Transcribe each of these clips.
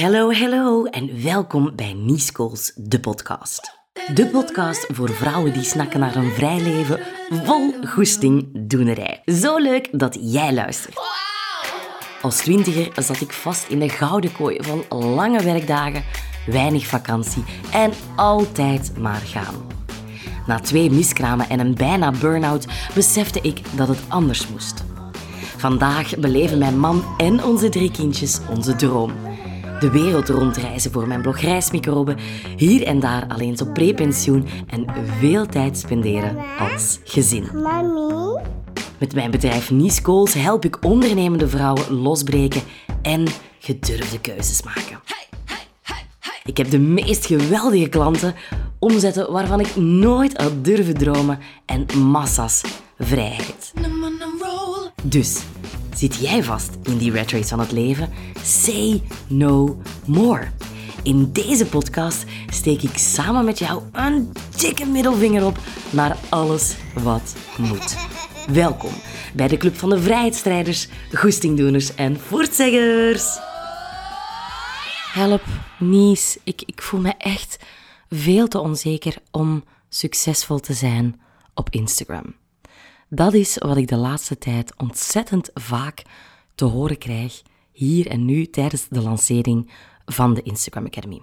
Hallo, hallo en welkom bij Niescools, de podcast. De podcast voor vrouwen die snakken naar een vrij leven vol goesting doenerij. Zo leuk dat jij luistert. Als twintiger zat ik vast in de gouden kooi van lange werkdagen, weinig vakantie en altijd maar gaan. Na twee miskramen en een bijna burn-out besefte ik dat het anders moest. Vandaag beleven mijn man en onze drie kindjes onze droom. De wereld rondreizen voor mijn blog Reismicroben, hier en daar alleen op prepensioen en veel tijd spenderen als gezin. Mami? Met mijn bedrijf Nice Goals help ik ondernemende vrouwen losbreken en gedurfde keuzes maken. Ik heb de meest geweldige klanten, omzetten waarvan ik nooit had durven dromen en massa's vrijheid. Dus, zit jij vast in die rat race van het leven? Say no more. In deze podcast steek ik samen met jou een dikke middelvinger op naar alles wat moet. Welkom bij de Club van de Vrijheidsstrijders, Goestingdoeners en Voortzeggers. Help, Nies. Ik, ik voel me echt veel te onzeker om succesvol te zijn op Instagram. Dat is wat ik de laatste tijd ontzettend vaak te horen krijg, hier en nu tijdens de lancering van de Instagram Academy.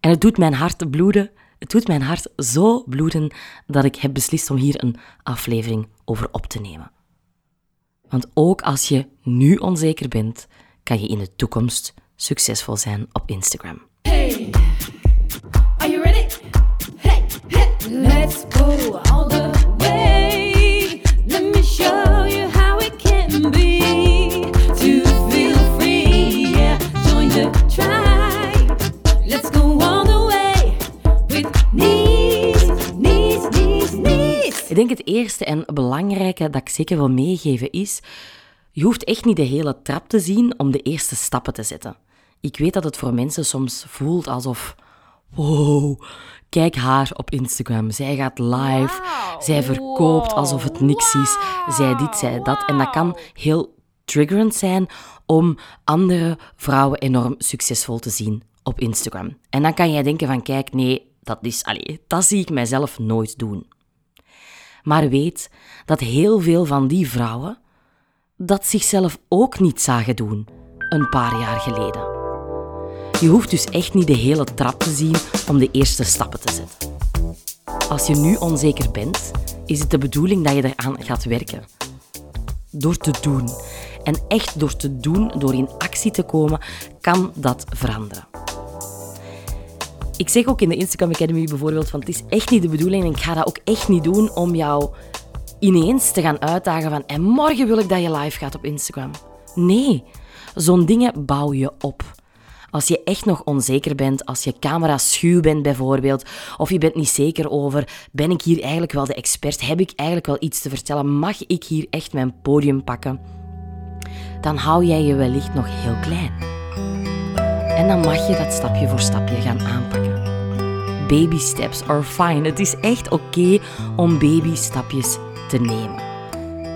En het doet mijn hart bloeden. Het doet mijn hart zo bloeden dat ik heb beslist om hier een aflevering over op te nemen. Want ook als je nu onzeker bent, kan je in de toekomst succesvol zijn op Instagram. Hey, are you ready? Hey, hey, let's go eerste en belangrijke dat ik zeker wil meegeven is, je hoeft echt niet de hele trap te zien om de eerste stappen te zetten. Ik weet dat het voor mensen soms voelt alsof, wow, kijk haar op Instagram. Zij gaat live, zij verkoopt alsof het niks is. Zij dit, zij dat. En dat kan heel triggerend zijn om andere vrouwen enorm succesvol te zien op Instagram. En dan kan jij denken van, kijk, nee, dat is, allee, dat zie ik mijzelf nooit doen. Maar weet dat heel veel van die vrouwen dat zichzelf ook niet zagen doen een paar jaar geleden. Je hoeft dus echt niet de hele trap te zien om de eerste stappen te zetten. Als je nu onzeker bent, is het de bedoeling dat je eraan gaat werken. Door te doen. En echt door te doen, door in actie te komen, kan dat veranderen. Ik zeg ook in de Instagram Academy bijvoorbeeld, van het is echt niet de bedoeling en ik ga dat ook echt niet doen om jou ineens te gaan uitdagen van en morgen wil ik dat je live gaat op Instagram. Nee, zo'n dingen bouw je op. Als je echt nog onzeker bent, als je camera schuw bent bijvoorbeeld, of je bent niet zeker over, ben ik hier eigenlijk wel de expert, heb ik eigenlijk wel iets te vertellen, mag ik hier echt mijn podium pakken, dan hou jij je wellicht nog heel klein. En dan mag je dat stapje voor stapje gaan aanpakken. Baby steps are fine. Het is echt oké om babystapjes te nemen.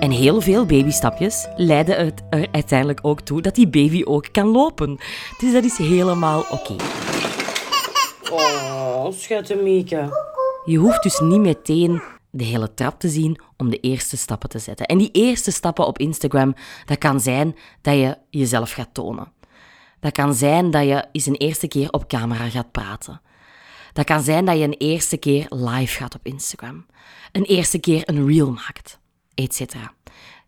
En heel veel babystapjes leiden het er uiteindelijk ook toe dat die baby ook kan lopen. Dus dat is helemaal oké. Oh, Mieke. Je hoeft dus niet meteen de hele trap te zien om de eerste stappen te zetten. En die eerste stappen op Instagram, dat kan zijn dat je jezelf gaat tonen. Dat kan zijn dat je eens een eerste keer op camera gaat praten. Dat kan zijn dat je een eerste keer live gaat op Instagram. Een eerste keer een reel maakt, etc.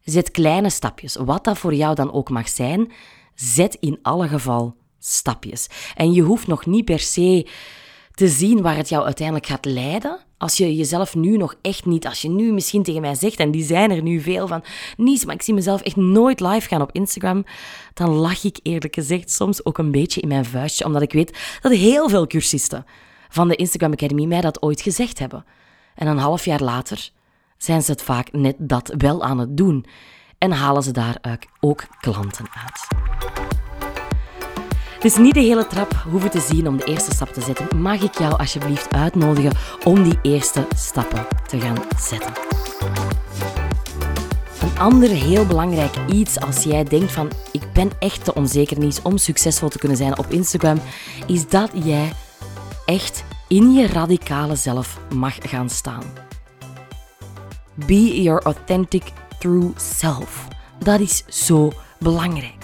Zet kleine stapjes, wat dat voor jou dan ook mag zijn. Zet in alle geval stapjes. En je hoeft nog niet per se te zien waar het jou uiteindelijk gaat leiden. Als je jezelf nu nog echt niet, als je nu misschien tegen mij zegt, en die zijn er nu veel van, niets, maar ik zie mezelf echt nooit live gaan op Instagram, dan lach ik eerlijk gezegd soms ook een beetje in mijn vuistje, omdat ik weet dat heel veel cursisten van de Instagram Academy mij dat ooit gezegd hebben. En een half jaar later zijn ze het vaak net dat wel aan het doen en halen ze daar ook klanten uit. Dus niet de hele trap hoeven te zien om de eerste stap te zetten. Mag ik jou alsjeblieft uitnodigen om die eerste stappen te gaan zetten? Een ander heel belangrijk iets als jij denkt van ik ben echt te onzeker niet om succesvol te kunnen zijn op Instagram, is dat jij echt in je radicale zelf mag gaan staan. Be your authentic true self. Dat is zo belangrijk.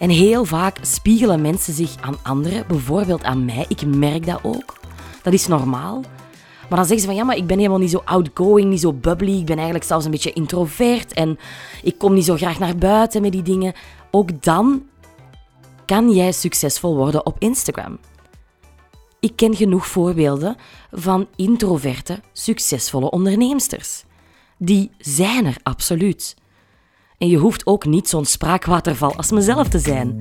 En heel vaak spiegelen mensen zich aan anderen, bijvoorbeeld aan mij. Ik merk dat ook. Dat is normaal. Maar dan zeggen ze van ja, maar ik ben helemaal niet zo outgoing, niet zo bubbly. Ik ben eigenlijk zelfs een beetje introvert en ik kom niet zo graag naar buiten met die dingen. Ook dan kan jij succesvol worden op Instagram. Ik ken genoeg voorbeelden van introverte, succesvolle onderneemsters. Die zijn er absoluut. En je hoeft ook niet zo'n spraakwaterval als mezelf te zijn.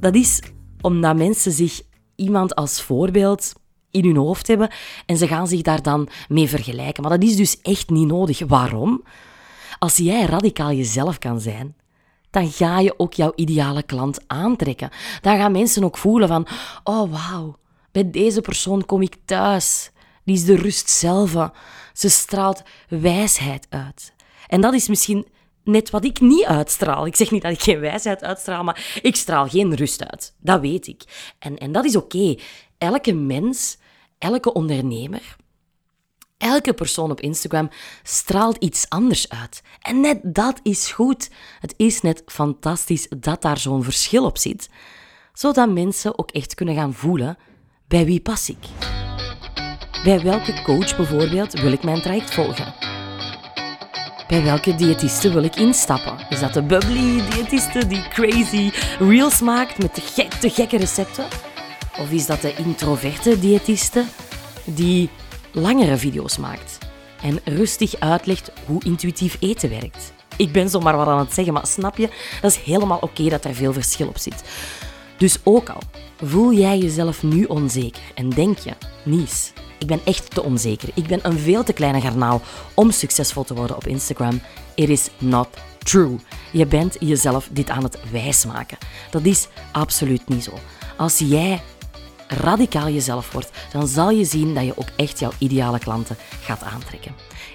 Dat is omdat mensen zich iemand als voorbeeld in hun hoofd hebben en ze gaan zich daar dan mee vergelijken. Maar dat is dus echt niet nodig. Waarom? Als jij radicaal jezelf kan zijn, dan ga je ook jouw ideale klant aantrekken. Dan gaan mensen ook voelen van, oh wauw, bij deze persoon kom ik thuis. Die is de rust zelf. Ze straalt wijsheid uit. En dat is misschien net wat ik niet uitstraal. Ik zeg niet dat ik geen wijsheid uitstraal, maar ik straal geen rust uit. Dat weet ik. En, en dat is oké. Elke mens, elke ondernemer, elke persoon op Instagram straalt iets anders uit. En net dat is goed. Het is net fantastisch dat daar zo'n verschil op zit. Zodat mensen ook echt kunnen gaan voelen bij wie pas ik. Bij welke coach bijvoorbeeld wil ik mijn traject volgen? Bij welke diëtiste wil ik instappen? Is dat de bubbly diëtiste die crazy reels maakt met de, gek, de gekke recepten? Of is dat de introverte diëtiste die langere video's maakt en rustig uitlegt hoe intuïtief eten werkt? Ik ben zomaar wat aan het zeggen, maar snap je? Dat is helemaal oké dat er veel verschil op zit. Dus ook al voel jij jezelf nu onzeker en denk je, Nies, ik ben echt te onzeker. Ik ben een veel te kleine garnaal om succesvol te worden op Instagram. It is not true. Je bent jezelf dit aan het wijsmaken. Dat is absoluut niet zo. Als jij radicaal jezelf wordt, dan zal je zien dat je ook echt jouw ideale klanten gaat aantrekken.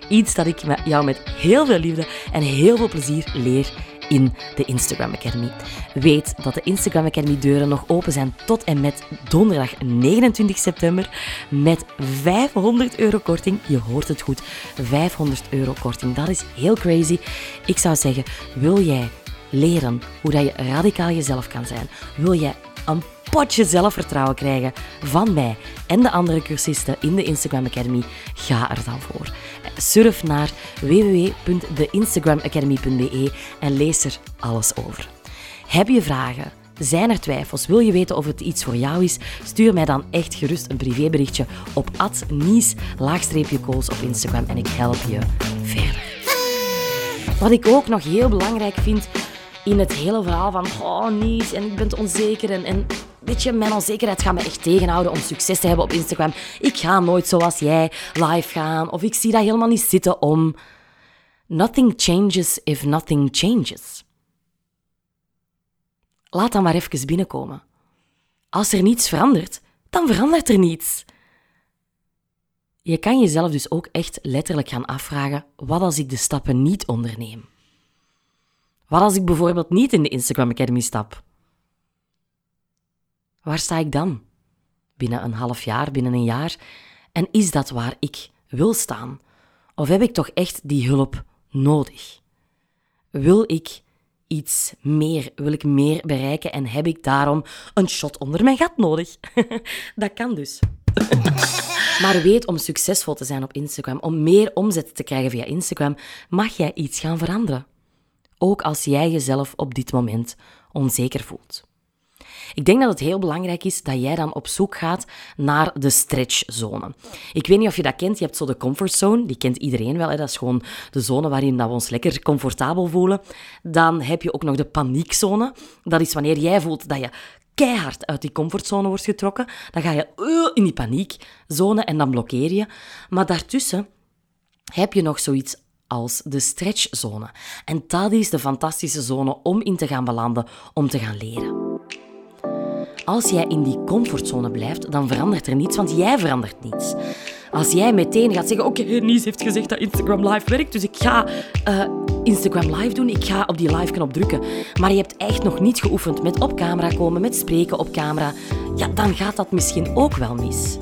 Iets dat ik jou met heel veel liefde en heel veel plezier leer in de Instagram Academy. Weet dat de Instagram Academy deuren nog open zijn tot en met donderdag 29 september met 500 euro korting. Je hoort het goed, 500 euro korting. Dat is heel crazy. Ik zou zeggen, wil jij leren hoe dat je radicaal jezelf kan zijn? Wil jij een potje zelfvertrouwen krijgen van mij en de andere cursisten in de Instagram Academy? Ga er dan voor. Surf naar www.deinstagramacademy.be en lees er alles over. Heb je vragen? Zijn er twijfels? Wil je weten of het iets voor jou is? Stuur mij dan echt gerust een privéberichtje op nies-calls op Instagram en ik help je verder. Wat ik ook nog heel belangrijk vind in het hele verhaal van oh nies en ik ben onzeker en, en weet je, mijn onzekerheid gaat me echt tegenhouden om succes te hebben op Instagram. Ik ga nooit zoals jij live gaan of ik zie dat helemaal niet zitten om. Nothing changes if nothing changes. Laat dan maar even binnenkomen. Als er niets verandert, dan verandert er niets. Je kan jezelf dus ook echt letterlijk gaan afvragen: wat als ik de stappen niet onderneem? Wat als ik bijvoorbeeld niet in de Instagram Academy stap? Waar sta ik dan? Binnen een half jaar, binnen een jaar? En is dat waar ik wil staan? Of heb ik toch echt die hulp nodig? Wil ik iets meer? Wil ik meer bereiken en heb ik daarom een shot onder mijn gat nodig? dat kan dus. Maar weet, om succesvol te zijn op Instagram, om meer omzet te krijgen via Instagram, mag jij iets gaan veranderen. Ook als jij jezelf op dit moment onzeker voelt. Ik denk dat het heel belangrijk is dat jij dan op zoek gaat naar de stretchzone. Ik weet niet of je dat kent. Je hebt zo de comfortzone, die kent iedereen wel. Hè? Dat is gewoon de zone waarin we ons lekker comfortabel voelen. Dan heb je ook nog de paniekzone. Dat is wanneer jij voelt dat je keihard uit die comfortzone wordt getrokken. Dan ga je uh, in die paniekzone en dan blokkeer je. Maar daartussen heb je nog zoiets als de stretchzone. En dat is de fantastische zone om in te gaan belanden, om te gaan leren. Als jij in die comfortzone blijft, dan verandert er niets, want jij verandert niets. Als jij meteen gaat zeggen, oké, Nies heeft gezegd dat Instagram Live werkt, dus ik ga eh, Instagram Live doen, ik ga op die live-knop drukken, maar je hebt echt nog niet geoefend met op camera komen, met spreken op camera, ja, dan gaat dat misschien ook wel mis.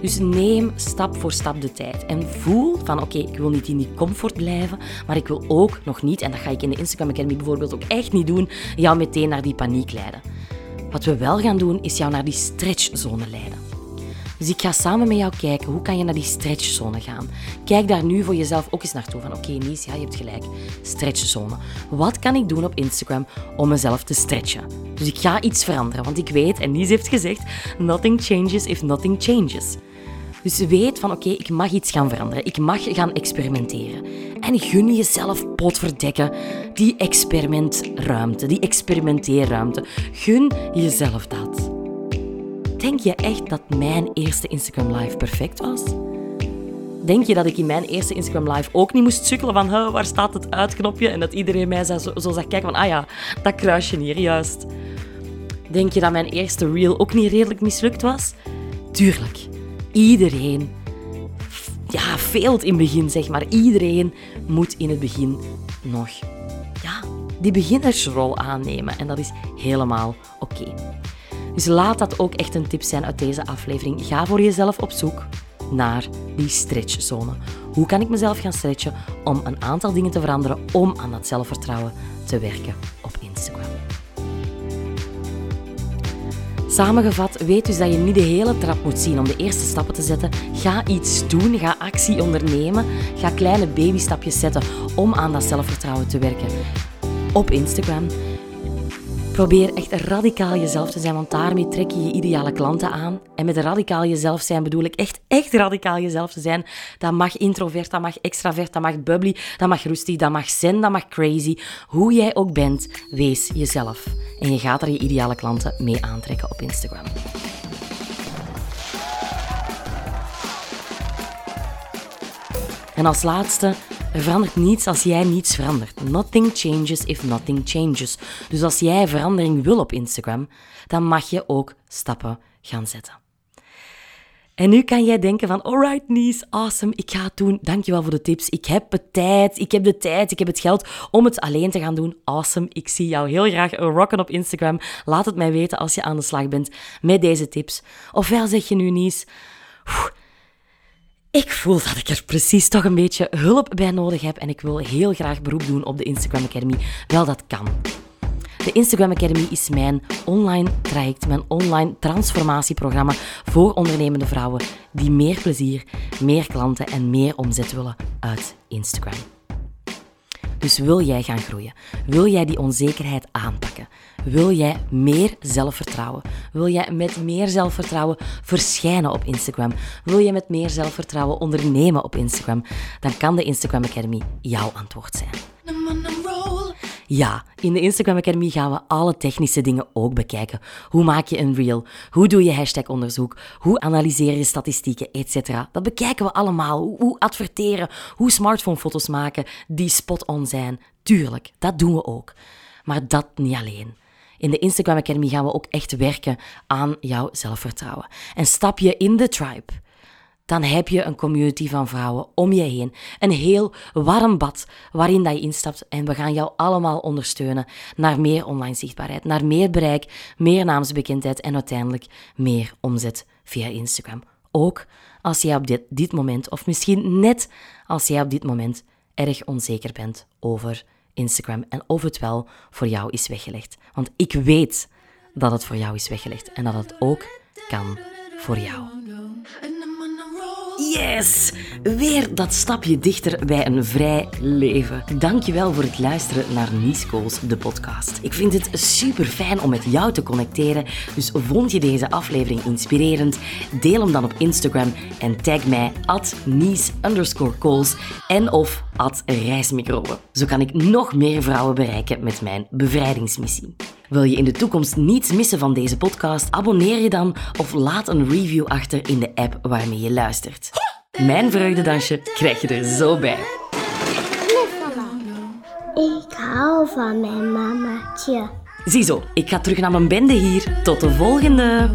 Dus neem stap voor stap de tijd en voel van oké, ik wil niet in die comfort blijven, maar ik wil ook nog niet, en dat ga ik in de Instagram Academy bijvoorbeeld ook echt niet doen, jou meteen naar die paniek leiden. Wat we wel gaan doen, is jou naar die stretchzone leiden. Dus ik ga samen met jou kijken, hoe kan je naar die stretchzone gaan? Kijk daar nu voor jezelf ook eens naartoe. Van oké, Nies, ja, je hebt gelijk. Stretchzone. Wat kan ik doen op Instagram om mezelf te stretchen? Dus ik ga iets veranderen, want ik weet, en Nies heeft gezegd, nothing changes if nothing changes. Dus weet van oké, ik mag iets gaan veranderen. Ik mag gaan experimenteren. En gun jezelf potverdekken die experimentruimte, die experimenteerruimte. Gun jezelf dat. Denk je echt dat mijn eerste Instagram Live perfect was? Denk je dat ik in mijn eerste Instagram Live ook niet moest sukkelen van "Huh, waar staat het uitknopje? En dat iedereen mij zo, zo zag kijken van ah ja, dat kruisje hier juist. Denk je dat mijn eerste reel ook niet redelijk mislukt was? Tuurlijk. Iedereen ja, veelt in het begin, zeg maar. Iedereen moet in het begin nog ja, die beginnersrol aannemen. En dat is helemaal oké. Dus laat dat ook echt een tip zijn uit deze aflevering. Ga voor jezelf op zoek naar die stretchzone. Hoe kan ik mezelf gaan stretchen om een aantal dingen te veranderen, om aan dat zelfvertrouwen te werken Samengevat, weet dus dat je niet de hele trap moet zien om de eerste stappen te zetten. Ga iets doen, ga actie ondernemen, ga kleine babystapjes zetten om aan dat zelfvertrouwen te werken op Instagram. Probeer echt radicaal jezelf te zijn, want daarmee trek je je ideale klanten aan. En met radicaal jezelf zijn bedoel ik echt, echt radicaal jezelf te zijn. Dat mag introvert, dat mag extravert, dat mag bubbly, dat mag rustig, dat mag zen, dat mag crazy. Hoe jij ook bent, wees jezelf. En je gaat er je ideale klanten mee aantrekken op Instagram. En als laatste, er verandert niets als jij niets verandert. Nothing changes if nothing changes. Dus als jij verandering wil op Instagram, dan mag je ook stappen gaan zetten. En nu kan jij denken van, alright Nies, awesome, ik ga het doen. Dankjewel voor de tips. Ik heb de tijd, ik heb de tijd, ik heb het geld om het alleen te gaan doen. Awesome, ik zie jou heel graag rocken op Instagram. Laat het mij weten als je aan de slag bent met deze tips. Ofwel zeg je nu Nies, ik voel dat ik er precies toch een beetje hulp bij nodig heb en ik wil heel graag beroep doen op de Instagram Academy. Wel, dat kan. De Instagram Academy is mijn online traject, mijn online transformatieprogramma voor ondernemende vrouwen die meer plezier, meer klanten en meer omzet willen uit Instagram. Dus wil jij gaan groeien? Wil jij die onzekerheid aanpakken? Wil jij meer zelfvertrouwen? Wil jij met meer zelfvertrouwen verschijnen op Instagram? Wil je met meer zelfvertrouwen ondernemen op Instagram? Dan kan de Instagram Academy jouw antwoord zijn. Ja, in de Instagram Academy gaan we alle technische dingen ook bekijken. Hoe maak je een reel? Hoe doe je hashtagonderzoek? Hoe analyseer je statistieken, etc. Dat bekijken we allemaal. Hoe, adverteren? Hoe smartphonefoto's maken die spot-on zijn? Tuurlijk, dat doen we ook. Maar dat niet alleen. In de Instagram Academy gaan we ook echt werken aan jouw zelfvertrouwen. En stap je in de tribe, dan heb je een community van vrouwen om je heen. Een heel warm bad waarin dat je instapt en we gaan jou allemaal ondersteunen naar meer online zichtbaarheid, naar meer bereik, meer naamsbekendheid en uiteindelijk meer omzet via Instagram. Ook als jij op dit, dit moment, of misschien net als jij op dit moment erg onzeker bent over Instagram en of het wel voor jou is weggelegd. Want ik weet dat het voor jou is weggelegd en dat het ook kan voor jou. Yes! Weer dat stapje dichter bij een vrij leven. Dankjewel voor het luisteren naar Goals, de podcast. Ik vind het super fijn om met jou te connecteren. Dus vond je deze aflevering inspirerend? Deel hem dan op Instagram en tag mij at Nice en of at Reismicroben. Zo kan ik nog meer vrouwen bereiken met mijn bevrijdingsmissie. Wil je in de toekomst niets missen van deze podcast? Abonneer je dan of laat een review achter in de app waarmee je luistert. Mijn vreugdedansje krijg je er zo bij. Ik hou van mijn mamaatje. Ziezo, ik ga terug naar mijn bende hier. Tot de volgende!